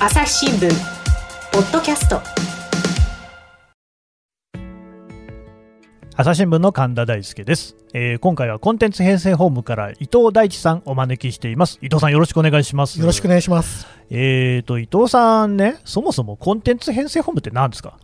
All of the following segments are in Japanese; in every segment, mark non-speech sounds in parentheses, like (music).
朝日新聞ポッドキャスト。朝日新聞の神田大輔です、えー今回はコンテンツ編成本部から伊藤大地さんお招きしています。伊藤さんよろしくお願いします。よろしくお願いします。えーと伊藤さんねそもそもコンテンツ編成本部って何ですか？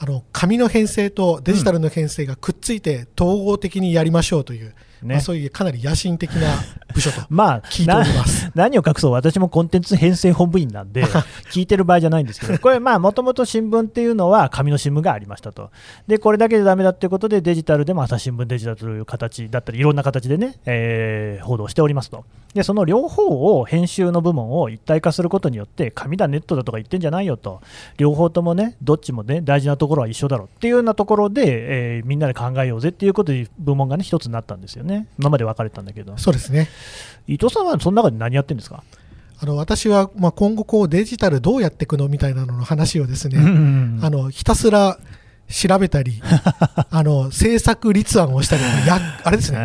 あの紙の編成とデジタルの編成がくっついて統合的にやりましょうという、ね。まあ、そういうかなり野心的な部署と (laughs) まあ聞いております。な (laughs) 何を隠そう私もコンテンツ編成本部員なんで聞いてる場合じゃないんですけど (laughs) これまあもともと新聞っていうのは紙の新聞がありましたと。でこれだけでダメだっていうことでデジタルでも朝日新聞デジタルという形だったりいろんな形でね、えー報道しておりますと。でその両方を編集の部門を一体化することによって紙だネットだとか言ってんじゃないよと。両方ともねどっちもね大事なところは一緒だろうっていうようなところで、えーみんなで考えようぜっていうことで部門がね一つになったんですよね今まで分かれたんだけど。そうですね。伊藤さんはその中で何やってるんですか？あの私は、まあ、今後こうデジタルどうやっていくのみたいなのの話をですね、うん。あのひたすら調べたり、(laughs) あの制作立案をしたり、(laughs) やあれですね、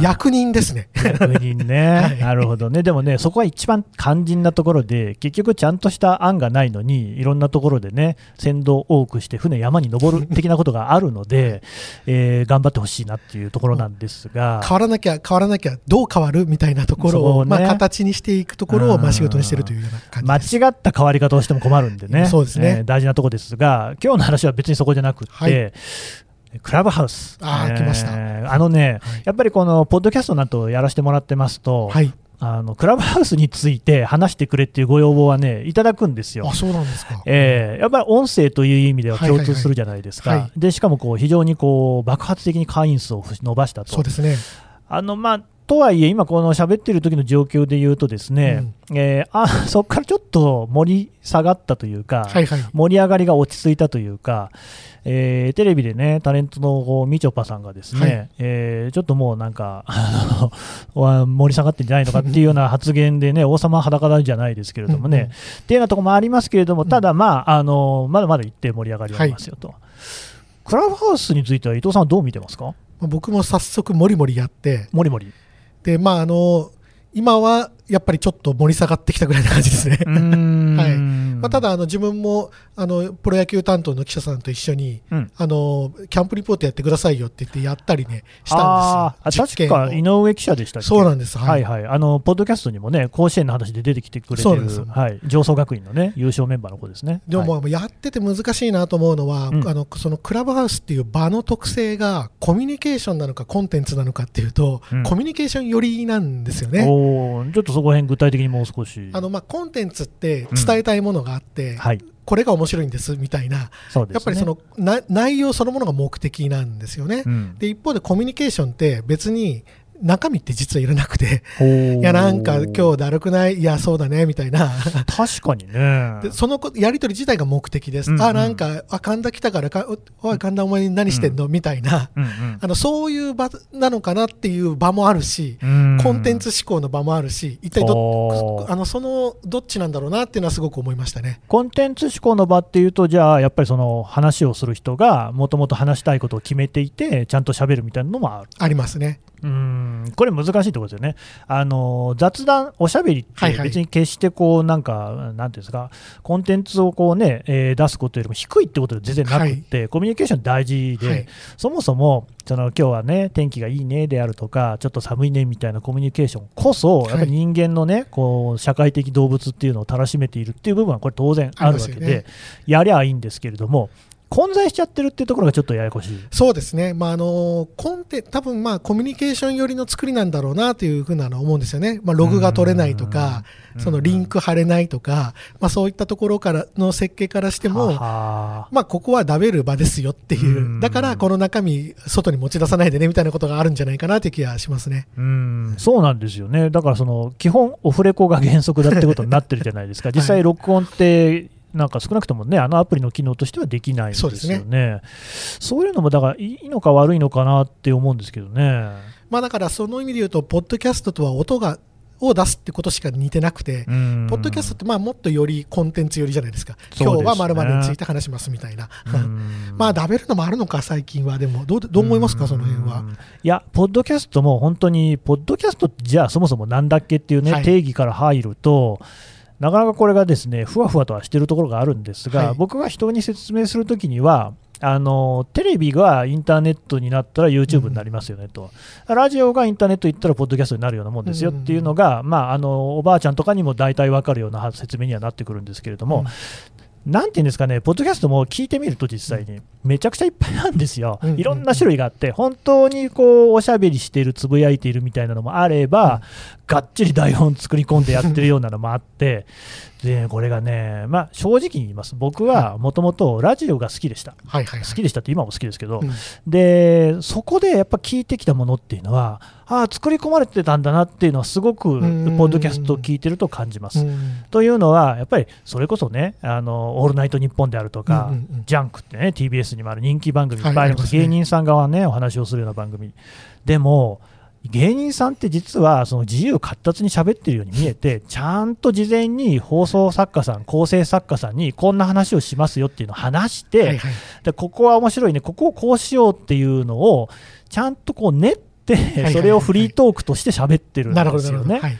役役人ですね。役人ね、(laughs) はい。なるほどね、でもね、そこは一番肝心なところで、結局、ちゃんとした案がないのに、いろんなところでね、船頭多くして、船山に登る的なことがあるので、えー頑張ってほしいなっていうところなんですが、変わらなきゃ変わらなきゃどう変わるみたいなところを、ね。まあ、形にしていくところを、まあ、仕事にしているというような感じです。間違った変わり方をしても困るんでね、そうですね。えー大事なところですが、今日の話は別にそこじゃなくって、はい。クラブハウス、あー来ました。あのね、はい。やっぱりこのポッドキャストなどやらせてもらってますと、はい、あのクラブハウスについて話してくれっていうご要望はね、いただくんですよ。あ。そうなんですか。えーやっぱり音声という意味では共通するじゃないですか。はい。はいは、でしかもこう非常にこう爆発的に会員数を伸ばしたと。そう、ですね。あのまあ、とはいえ、今、この喋ってる時の状況で言うと、ですね、えーあ (laughs) そこからちょっと盛り下がったというか、はいはい。盛り上がりが落ち着いたというか、えーテレビでね、タレントのみちょぱさんがですね、はい。えーちょっともうなんか、あの (laughs) わ盛り下がってんじゃないのかっていうような発言でね、王様裸なんじゃないですけれどもね、うんうんっていうようなところもありますけれども、ただ、まあ、あのまだまだ一定盛り上がりはありますよと。クラブハウスについては伊藤さんはどう見てますか？まあ僕も早速もりもりやって、もりもり。で、まあ、あの、今はやっぱりちょっと盛り下がってきたぐらいな感じですね。(laughs) はいまあ、ただ、あの、自分も、あの、プロ野球担当の記者さんと一緒に、うんあの、キャンプリポートやってくださいよって言ってやったりね、したんですよ。確か井上記者でしたそうなんです。ははいい。はい、あのポッドキャストにもね、甲子園の話で出てきてくれてるはい、上層学院のね、優勝メンバーの子ですね。でも、はいもうやってて難しいなと思うのは、うんあのそのクラブハウスっていう場の特性がコミュニケーションなのかコンテンツなのかっていうと、うんコミュニケーション寄りなんですよね。おーちょっとそこら辺具体的にもう少し。あのまあコンテンツって伝えたいものがあって、はい、これが面白いんですみたいな、ね。やっぱりそのな内容そのものが目的なんですよね。うん、で一方でコミュニケーションって別に中身って実はいらなくて、(laughs) いやなんか今日だるくない、いやそうだねみたいな。確かにね。でそのこやり取り自体が目的です、うんうん。あなんかあ神田来たからかおおい神田お前何してんの、みたいな。うんうん。あのそういう場なのかなっていう場もあるし、うん。コンテンツ思考の場もあるし一体どあのそのどっちなんだろうなっていうのはすごく思いましたね。コンテンツ思考の場っていうと、じゃあ、やっぱりその話をする人が、もともと話したいことを決めていて、ちゃんと喋るみたいなのもある。ありますね。うん。これ難しいところですよね。あの雑談、おしゃべりってはいはい。別に決してこう、なんか、なんていうんですか、コンテンツをこうね、えー出すことよりも低いってことで全然なくって、コミュニケーション大事で、はい。そもそも、その今日はね、天気がいいねであるとか、ちょっと寒いねみたいなコミュニケーションこそ、やっぱり人間のね、こう社会的動物っていうのをたらしめているっていう部分は、これ当然あるわけで、ね。やりゃいいんですけれども、混在しちゃってるっていうところがちょっとややこしい。そうですね、まあ、あのコンテ多分まあコミュニケーション寄りの作りなんだろうなというふうなのは思うんですよね、まあ、ログが取れないとか、うんそのリンク貼れないとか、まあ、そういったところからの設計からしても、はまあ、ここは食べる場ですよっていう。う、んだからこの中身、外に持ち出さないでねみたいなことがあるんじゃないかなという気がしますね。うん。そうなんですよね、だからその基本、オフレコが原則だってことになってるじゃないですか、(laughs) 実際、録音って、なんか少なくともね、あのアプリの機能としてはできないんですよね、そうですそういうのもだからいいのか悪いのかなって思うんですけどね。まあ、だからその意味で言うと、ポッドキャストとは音がを出すってことしか似てなくて、うん。ポッドキャストってまあもっとよりコンテンツ寄りじゃないですか、すね。今日はまるについて話しますみたいな、うん。(laughs) まあ、ダベるのもあるのか、最近は、でも、どうどう思いますか、その辺は？うんいや、ポッドキャストも本当に、ポッドキャストってじゃあそもそもなんだっけっていうね、はい。定義から入ると、なかなかこれがですねふわふわとはしてるところがあるんですが、はい。僕が人に説明するときにはあのテレビがインターネットになったら YouTube になりますよねと、ラジオがインターネット行ったらポッドキャストになるようなもんですよっていうのが、まあ、あのおばあちゃんとかにも大体わかるような説明にはなってくるんですけれども、なんていうんですかね、ポッドキャストも聞いてみると実際にめちゃくちゃいっぱいなんですよ、うんいろんな種類があって、本当にこうおしゃべりしている、つぶやいているみたいなのもあれば、がっちり台本作り込んでやってるようなのもあって、(laughs) でこれがね、まあ、正直に言います、僕はもともとラジオが好きでした、はいはいはい。好きでしたって今も好きですけど、うん。でそこでやっぱ聞いてきたものっていうのは、ああ、作り込まれてたんだなっていうのは、すごくポん。ッドキャストを聞いてると感じます。うん。というのは、やっぱりそれこそね、あのオールナイトニッポンであるとか、うんうんうん。ジャンクってね、TBS にもある人気番組いっぱいあります、はい芸人さん側ね、お話をするような番組。でも、芸人さんって実はその自由闊達に喋ってるように見えて、ちゃんと事前に放送作家さん、構成作家さんにこんな話をしますよっていうのを話して、はいはいでここは面白いね、ここをこうしようっていうのを、ちゃんとこう練って、はいそれをフリートークとして喋ってるんなるほど、なるほど。ですよね。はい。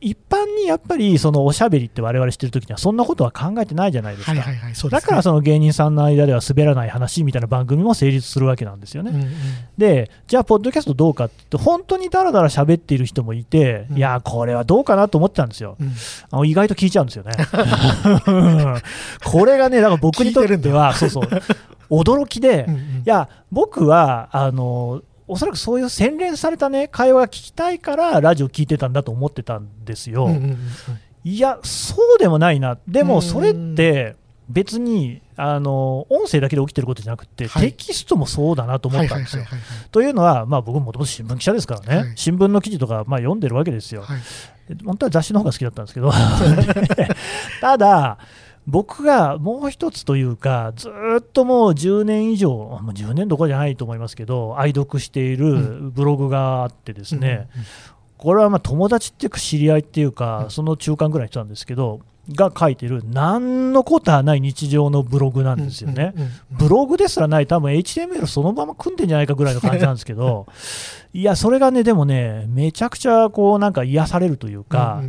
一般にやっぱりそのおしゃべりって我々してるときにはそんなことは考えてないじゃないですか。はいはいはい。すねだからその芸人さんの間では滑らない話みたいな番組も成立するわけなんですよね。うんうんで、じゃあ、ポッドキャストどうかって言って、本当にだらだら喋っている人もいて、うんいや、これはどうかなと思ってたんですよ。うんあの意外と聞いちゃうんですよね。(laughs) これがね、だから僕にとっては、そうそう、驚きで、うんうんいや、僕は、あの、おそらくそういう洗練されたね、会話が聞きたいから、ラジオ聞いてたんだと思ってたんですよ。うんうんうんいや、そうでもないな、でうん。もそれって別にあの音声だけで起きてることじゃなくて、はい。テキストもそうだなと思はいったんですよ。というのは、まあ、僕もともと新聞記者ですからね、はい。新聞の記事とかまあ読んでるわけですよ、はい。本当は雑誌の方が好きだったんですけど、(laughs) (laughs) ただ、僕がもう一つというか、ずーっともう10年以上、もう10年どころじゃないと思いますけど、愛読しているブログがあってですね、これはまあ友達っていうか知り合いっていうか、うん。その中間ぐらいの人なんですけど、が書いてる、何のことはない日常のブログなんですよね。ブログですらない、多分 HTML そのまま組んでんじゃないかぐらいの感じなんですけど、いや、それがね、でもね、めちゃくちゃこうなんか癒されるというか、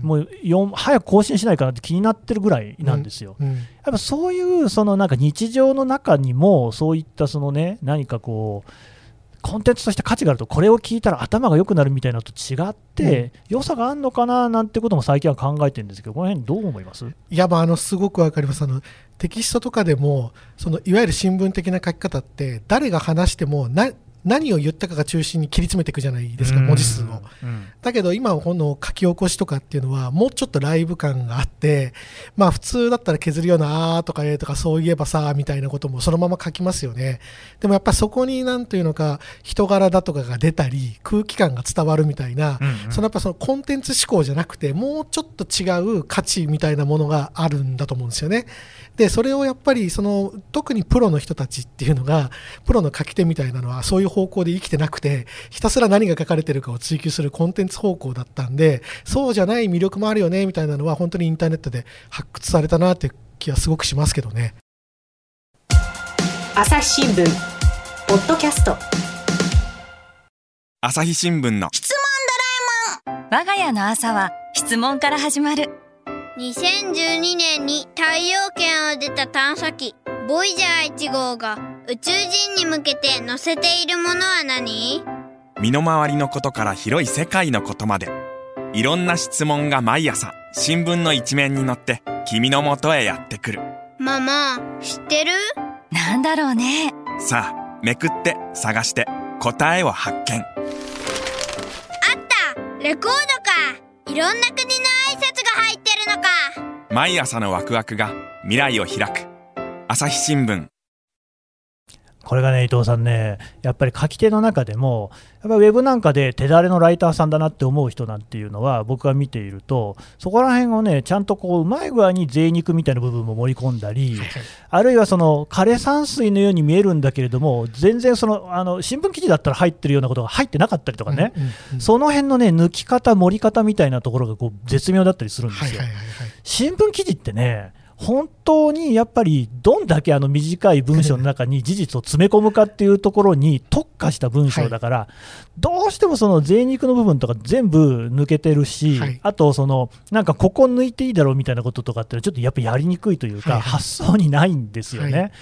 もうよん早く更新しないかなって気になってるぐらいなんですよ。うんやっぱそういうそのなんか日常の中にも、そういったそのね、何かこう、コンテンツとして価値があると、これを聞いたら頭が良くなるみたいなのと違って、良さがあるのかななんてことも最近は考えてるんですけど、この辺どう思います？いや、まあ、あの、すごくわかります。あの、テキストとかでも、その、いわゆる新聞的な書き方って、誰が話しても、な、何を言ったかが中心に切り詰めていくじゃないですか、文字数を。うん。だけど今この書き起こしとかっていうのはもうちょっとライブ感があってまあ普通だったら削るようなあーとかえーとかそういえばさみたいなこともそのまま書きますよね。でもやっぱそこになんというのか人柄だとかが出たり空気感が伝わるみたいな、うんうん。そのやっぱそのコンテンツ思考じゃなくてもうちょっと違う価値みたいなものがあるんだと思うんですよねでそれをやっぱりその特にプロの人たちっていうのがプロの書き手みたいなのはそういう方向で生きてなくてひたすら何が書かれてるかを追求するコンテンツ方向だったんでそうじゃない魅力もあるよねみたいなのは本当にインターネットで発掘されたなっていう気はすごくしますけどね。朝日新聞ポッドキャスト。朝日新聞の。我が家の朝は質問から始まる2012年に太陽圏を出た探査機ボイジャー1号が宇宙人に向けて載せているものは何？身の回りのことから広い世界のことまで。いろんな質問が毎朝新聞の一面に載って君の元へやってくる。ママ知ってる？なんだろうね。さあめくって探して答えを発見。あったレコードか。いろんな国の毎朝のワクワクが未来を開く。朝日新聞。これがね、伊藤さんね、やっぱり書き手の中でも、やっぱりウェブなんかで手だれのライターさんだなって思う人なんていうのは、僕が見ていると、そこら辺をね、ちゃんとこううまい具合に贅肉みたいな部分も盛り込んだり、あるいはその枯山水のように見えるんだけれども、全然そのあの新聞記事だったら入ってるようなことが入ってなかったりとかね、うんうんうん。その辺のね、抜き方、盛り方みたいなところがこう絶妙だったりするんですよ。はいはいはいはい。新聞記事ってね、本当にやっぱりどんだけあの短い文章の中に事実を詰め込むかっていうところに特化した文章だから、どうしてもその贅肉の部分とか全部抜けてるし、はい。あとそのなんかここ抜いていいだろうみたいなこととかってちょっとやっぱやりにくいというか、発想にないんですよね。はい。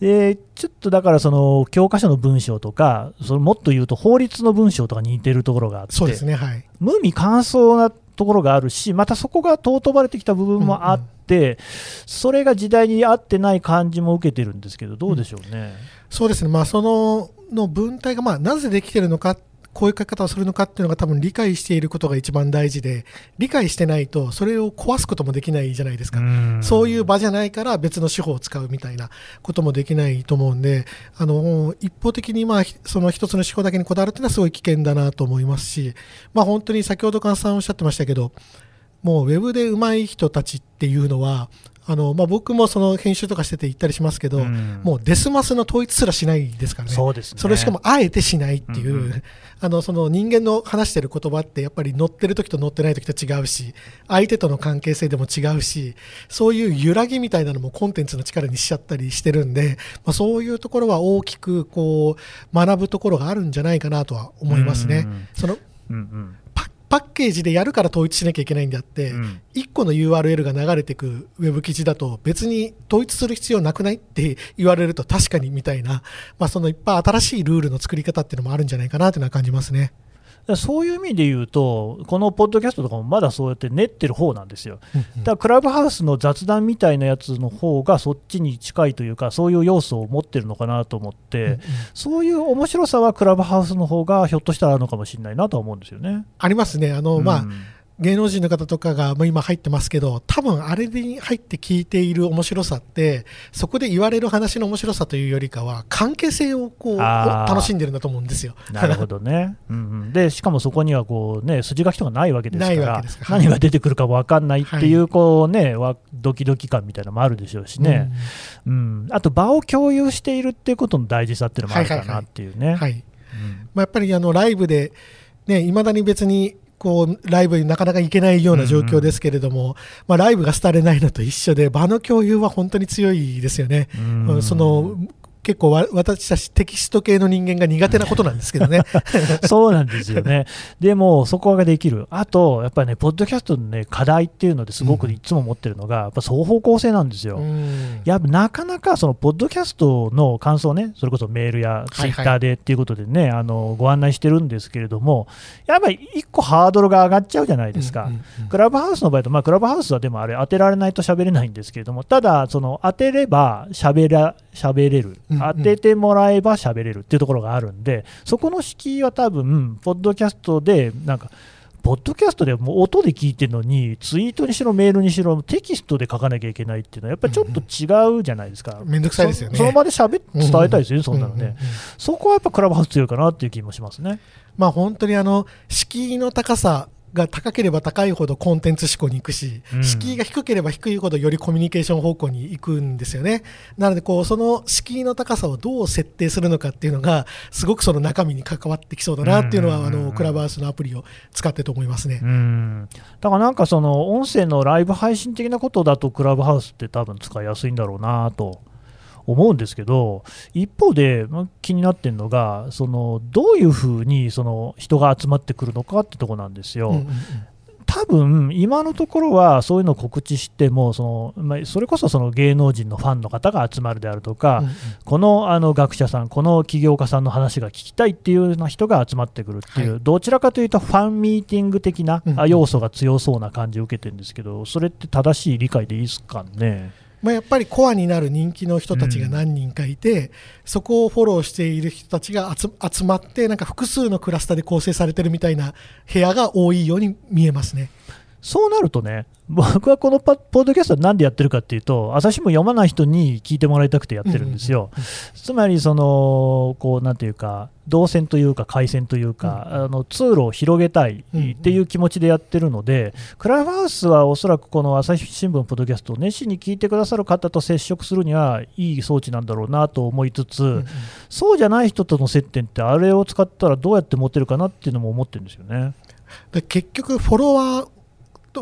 でちょっとだからその教科書の文章とかそのもっと言うと法律の文章とかに似てるところがあってそうですねはい。無味乾燥なところがあるしまたそこが尊ばれてきた部分もあって、それが時代に合ってない感じも受けてるんですけどどうでしょうね。そうですね、まあ、そのの文体がまあなぜできてるのか、こういう書き方をするのかっていうのが多分理解していることが一番大事で、理解してないと、それを壊すこともできないじゃないですか。そういう場じゃないから別の手法を使うみたいなこともできないと思うんで、あの一方的にまあひその一つの手法だけにこだわるっていうのはすごい危険だなと思いますし、まあ、本当に先ほど菅さんおっしゃってましたけど、もうウェブで上手い人たちっていうのは、あのまあ、僕もその編集とかしてて言ったりしますけど、うん。もうデスマスの統一すらしないですからね。そうですね。それをしかもあえてしないっていう、うんうん。(laughs) あのその人間の話してる言葉ってやっぱり乗ってる時と乗ってない時と違うし相手との関係性でも違うしそういう揺らぎみたいなのもコンテンツの力にしちゃったりしてるんで、まあ、そういうところは大きくこう学ぶところがあるんじゃないかなとは思いますね。うん。そのうんうんパパッケージでやるから統一しなきゃいけないんであって、うん1個の URL が流れてくウェブ記事だと別に統一する必要なくないって言われると確かにみたいな、まあ、そのいっぱい新しいルールの作り方っていうのもあるんじゃないかなというのは感じますね。そういう意味で言うと、このポッドキャストとかもまだそうやって練ってる方なんですよ。だからクラブハウスの雑談みたいなやつの方がそっちに近いというか、そういう要素を持ってるのかなと思って、そういう面白さはクラブハウスの方がひょっとしたらあるのかもしれないなとは思うんですよね。ありますね。あの、まあうん、芸能人の方とかがまあ今入ってますけど、多分あれに入って聞いている面白さって、そこで言われる話の面白さというよりかは、関係性をこう楽しんでるんだと思うんですよ。なるほどね。うんうん、で、しかもそこにはこう、ね、筋書きとかないわけですかないわらけですから。何が出てくるか分かんないっていう、こうね、わドキドキ感みたいなのもあるでしょうしね、うん。あと場を共有しているっていうことの大事さっていうのもあるかなっていうね。まあ、やっぱりあのライブで、ね、いまだに別にこうライブになかなか行けないような状況ですけれども、まあ、ライブが廃れないのと一緒で、場の共有は本当に強いですよね。うんその結構わ私たちテキスト系の人間が苦手なことなんですけどね。(laughs) そうなんですよね。でも、そこができる。あと、やっぱりね、ポッドキャストのね、課題っていうのですごくいつも持ってるのが、やっぱ双方向性なんですよ。うんやっぱなかなかそのポッドキャストの感想ね、それこそメールやツイッターでっていうことでね、あのご案内してるんですけれども、やっぱり一個ハードルが上がっちゃうじゃないですか。うんうんうんクラブハウスの場合と、まあ、クラブハウスはでもあれ、当てられないと喋れないんですけれども、ただ、その当てれば喋ら喋れる、うんうん当ててもらえば喋れるっていうところがあるんで、そこの敷居は多分、ポッドキャストで、なんか、ポッドキャストでもう音で聞いてるのに、ツイートにしろ、メールにしろ、テキストで書かなきゃいけないっていうのは、やっぱりちょっと違うじゃないですか。めんどくさいですよねそその場で喋って伝えたいですよね、そんなのね。うううんそこはやっぱクラブハウス強いかなっていう気もしますね。まあ本当にあの敷居の高さが高ければ高いほどコンテンツ思考に行くし、うん敷居が低ければ低いほどよりコミュニケーション方向に行くんですよね。なのでこうその敷居の高さをどう設定するのかっていうのがすごくその中身に関わってきそうだなっていうのは、うんあのクラブハウスのアプリを使ってと思いますね。うんだからなんかその音声のライブ配信的なことだとクラブハウスって多分使いやすいんだろうなと思うんですけど一方でまあ気になってるのがそのどういうふうにその人が集まってくるのかってとこなんですよ。うんうんうん多分今のところはそういうのを告知してもその、まあ、それこそその芸能人のファンの方が集まるであるとか、うんうんこのあの学者さん、この起業家さんの話が聞きたいっていうような人が集まってくるっていう、はいどちらかというとファンミーティング的な要素が強そうな感じを受けてるんですけど、それって正しい理解でいいですかね？まあ、やっぱりコアになる人気の人たちが何人かいて、そこをフォローしている人たちが集集まってなんか複数のクラスターで構成されてるみたいな部屋が多いように見えますね。そうなるとね、僕はこのパポッドキャストなんでやってるかっていうと、朝日新聞読まない人に聞いてもらいたくてやってるんですよ。つまり、その、こう、なんていうか、動線というか、回線というか、あの通路を広げたいっていう気持ちでやってるので、クラブハウスはおそらくこの朝日新聞ポッドキャストを熱心に聞いてくださる方と接触するにはいい装置なんだろうなと思いつつ、そうじゃない人との接点って、あれを使ったらどうやって持てるかなっていうのも思ってるんですよね。で結局フォロワー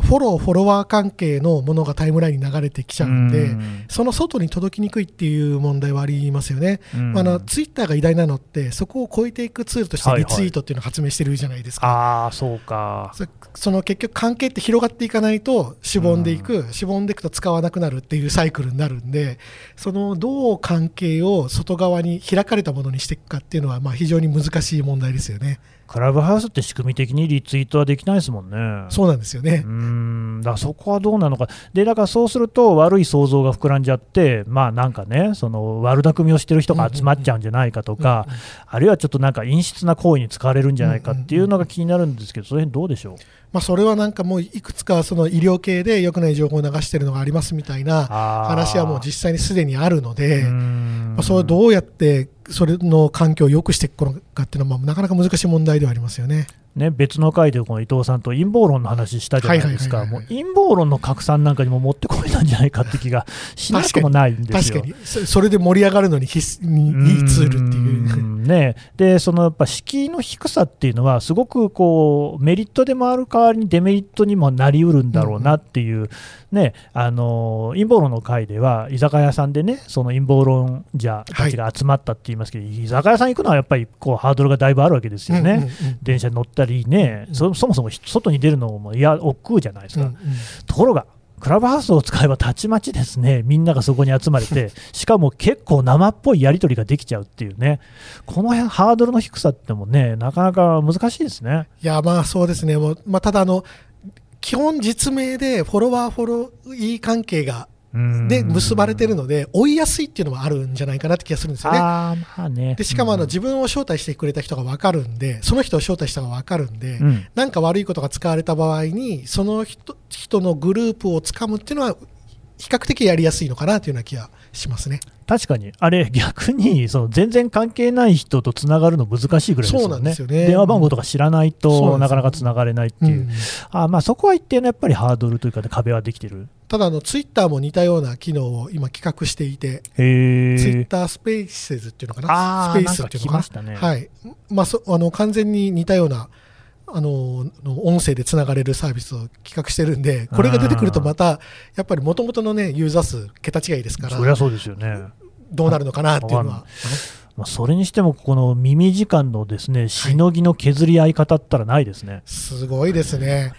フォロー、フォロワー関係のものがタイムラインに流れてきちゃうんで、うんその外に届きにくいっていう問題はありますよね。うんあのツイッターが偉大なのって、そこを超えていくツールとしてはいはいリツイートっていうのを発明してるじゃないですか。ああ、そうか。そその結局関係って広がっていかないとしぼんでいく、しぼんでいくと使わなくなるっていうサイクルになるんでそのどう関係を外側に開かれたものにしていくかっていうのはまあ非常に難しい問題ですよね。クラブハウスって仕組み的にリツイートはできないですもんね。そうなんですよね。う。ん。だそこはどうなのか、でだからそうすると悪い想像が膨らんじゃって、まあなんかね、その悪巧みをしてる人が集まっちゃうんじゃないかとか、あるいはちょっとなんか陰湿な行為に使われるんじゃないかっていうのが気になるんですけど、その辺どうでしょう？まあ、それはなんかもういくつかその医療系で良くない情報を流してるのがありますみたいな話はもう実際にすでにあるので、まあ、それをどうやってそれの環境を良くしていくのかっていうのはなかなか難しい問題ではありますよね。ね、別の回でこの伊藤さんと陰謀論の話したじゃないですか、もうはいはいはいはい。陰謀論の拡散なんかにも持ってこいなんじゃないかって気がしなくもないんですよ。確かに。そそれで盛り上がるのに必須にいいツールっていう。んね、でそのやっぱ敷居の低さっていうのは、すごくこうメリットでもある代わりにデメリットにもなりうるんだろうなっていう、ね、あの陰謀論の会では、居酒屋さんでね、その陰謀論者たちが集まったって言いますけど、居酒屋さん行くのはやっぱりこうハードルがだいぶあるわけですよね。うんうんうん電車に乗ったりね、そそもそも外に出るのもいや億劫じゃないですか、うんうん。ところが、クラブハウスを使えばたちまちですね、みんながそこに集まれて、(laughs) しかも結構生っぽいやり取りができちゃうっていうね、この辺ハードルの低さってもね、なかなか難しいですね。いやまあそうですね、もうまあ、ただあの、基本実名でフォロワー、フォロー関係がで結ばれてるので、追いやすいっていうのもあるんじゃないかなって気がするんですよね。まあね。でしかもあのうん。自分を招待してくれた人が分かるんで、その人を招待したのが分かるんで、うん。なんか悪いことが使われた場合に、その人人のグループをつかむっていうのは、比較的やりやすいのかなというような気がしますね。確かに、あれ、逆にその全然関係ない人とつながるの難しいぐらいですそうなよね。んですよね。電話番号とか知らないそうなんなかなかつながれないっていう、うん。あまあ、そこは一定のやっぱりハードルというか、ね、壁はできてる。ただあの、ツイッターも似たような機能を今企画していて、ツイッタースペースズっていうのかな、スペースっていうのかな、はい。まあ、そあの完全に似たようなあのの音声でつながれるサービスを企画してるんで、これが出てくるとまた、やっぱりもともとの、ね、ユーザー数、桁違いですから、そりゃそうですよね。どうなるのかなっていうのわは、まあ、それにしても、この耳時間のですねしのぎの削り合い方ったらないですね。すごいですね。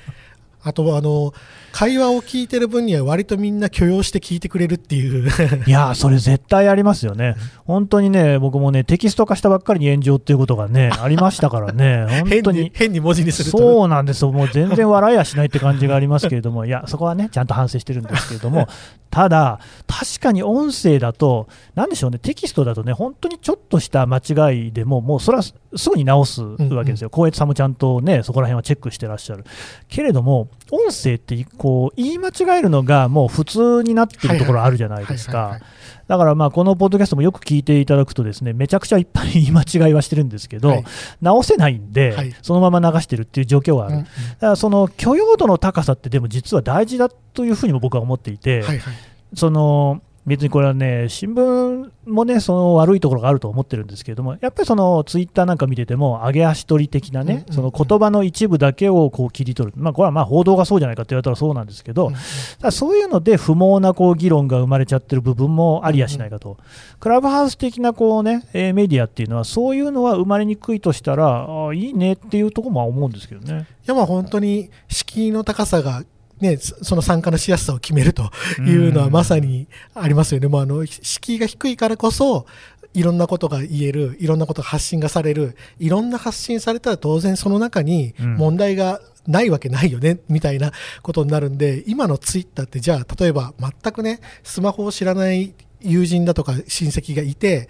あとはあの会話を聞いてる分には割とみんな許容して聞いてくれるっていう。いやー、それ絶対ありますよね。本当にね、僕もね、テキスト化したばっかりに炎上っていうことがね、ありましたからね、(laughs) 本変当に。に変に文字にすると。そうなんですよ、もう全然笑いやしないって感じがありますけれども、いや、そこはね、ちゃんと反省してるんですけれども、(laughs) ただ、確かに音声だと、なんでしょうね、テキストだとね、本当にちょっとした間違いでも、もうそれはすぐに直すわけですよ、光悦さんもちゃんとね、そこら辺はチェックしてらっしゃる。けれども、音声ってこう言い間違えるのがもう普通になってるところあるじゃないですか。だからまあこのポッドキャストもよく聞いていただくとですねめちゃくちゃいっぱい言い間違いはしてるんですけど、はい。直せないんで、はい。そのまま流してるっていう状況はある、うんうん。だからその許容度の高さってでも実は大事だというふうにも僕は思っていて、はいはい。その別にこれはね、新聞もね、その悪いところがあると思ってるんですけれども、やっぱりそのツイッターなんか見てても、上げ足取り的なね、その言葉の一部だけをこう切り取る、まあ、これはまあ報道がそうじゃないかって言われたらそうなんですけど、だそういうので不毛なこう議論が生まれちゃってる部分もありやしないかと、クラブハウス的なこう、ね、えーメディアっていうのは、そういうのは生まれにくいとしたら、あいいねっていうところも思うんですけどね。いやまあ本当に敷居の高さが、ね、そその参加のしやすさを決めるというのはまさにありますよね、もうあの敷居が低いからこそ、いろんなことが言える、いろんなことが発信がされる、いろんな発信されたら当然その中にうん。問題がないわけないよね、みたいなことになるんで、今のツイッターってじゃあ、例えば全くね、スマホを知らない友人だとか親戚がいて、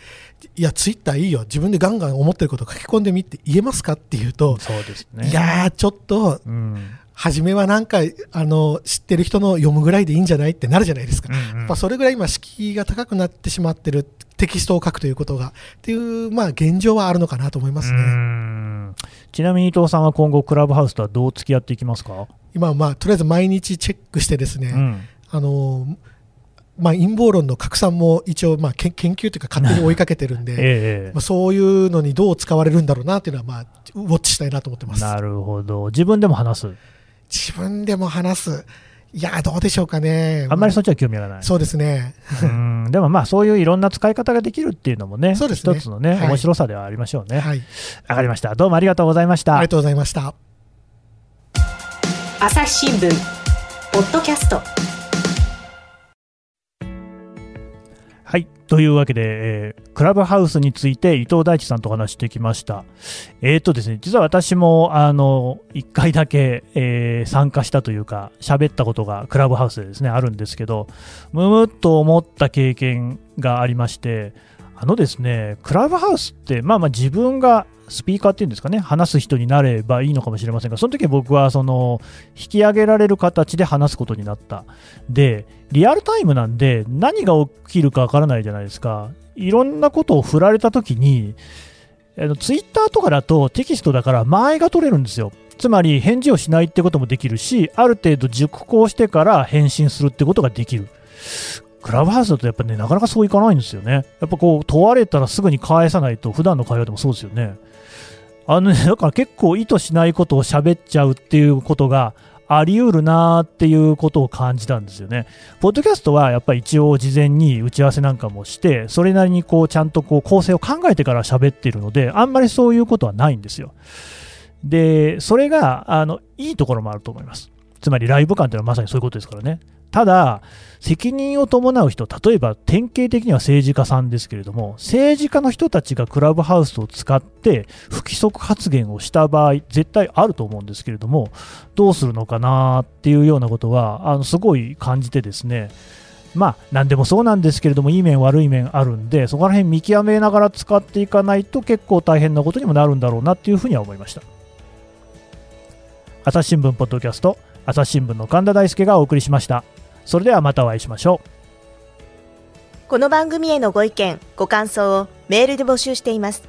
いや、ツイッターいいよ、自分でガンガン思ってること書き込んでみって言えますかっていうと、そうですね。いやー、ちょっとうん初めはなんかあの知ってる人の読むぐらいでいいんじゃないってなるじゃないですか、うんうん。それぐらい今、敷居が高くなってしまってる、テキストを書くということがっていう、まあ、現状はあるのかなと思いますうね。ん。ちなみに伊藤さんは今後、クラブハウスとはどう付き合っていきますか、今は、まあ、とりあえず毎日チェックしてですね、うん。あのまあ、陰謀論の拡散も一応、まあ、研研究というか勝手に追いかけてるんで、(laughs) ええ。まあ、そういうのにどう使われるんだろうなっていうのは、まあ、ウォッチしたいなと思ってます。なるほど、自分でも話す。自分でも話す。いや、どうでしょうかね。あんまりそっちは興味がない。そうですね。うんでもまあそういういろんな使い方ができるっていうのもね、そうですね一つのね、はい面白さではありましょうね。わ、はい。かりました。どうもありがとうございましたありが。とうございました。朝日新聞ポッドキャストというわけで、えークラブハウスについて伊藤大地さんとお話してきました。えーとですね、実は私も、あの、一回だけ、えー参加したというか、喋ったことがクラブハウスでですね、あるんですけど、むむっと思った経験がありまして、あのですね、クラブハウスって、まあまあ自分がスピーカーっていうんですかね、話す人になればいいのかもしれませんが、その時僕はその、引き上げられる形で話すことになった。で、リアルタイムなんで何が起きるかわからないじゃないですか。いろんなことを振られた時に、ツイッターとかだとテキストだから間合いが取れるんですよ。つまり返事をしないってこともできるし、ある程度熟考してから返信するってことができる。クラブハウスだとやっぱね、なかなかそういかないんですよね。やっぱこう問われたらすぐに返さないと、普段の会話でもそうですよね。あのね、(laughs) だから結構意図しないことを喋っちゃうっていうことがあり得るなーっていうことを感じたんですよね。ポッドキャストはやっぱり一応事前に打ち合わせなんかもして、それなりにこうちゃんとこう構成を考えてから喋ってるので、あんまりそういうことはないんですよ。で、それがあのいいところもあると思います。つまりライブ感っていうのはまさにそういうことですからね。ただ、責任を伴う人、例えば典型的には政治家さんですけれども、政治家の人たちがクラブハウスを使って不規則発言をした場合、絶対あると思うんですけれども、どうするのかなっていうようなことは、あのすごい感じてですね、まあ、何でもそうなんですけれども、いい面、悪い面あるんで、そこら辺見極めながら使っていかないと結構大変なことにもなるんだろうなっていうふうには思いました。朝日新聞ポッドキャスト、朝日新聞の神田大輔がお送りしました。それではまたお会いしましょう。この番組へのご意見、ご感想をメールで募集しています。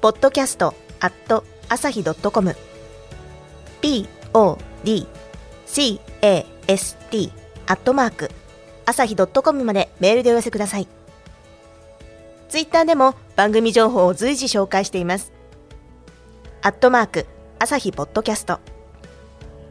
podcast アット朝日 .com p o d c a s t アットマーク朝日 .com までメールでお寄せください。ツイッターでも番組情報を随時紹介しています。アットマーク朝日ポッドキャスト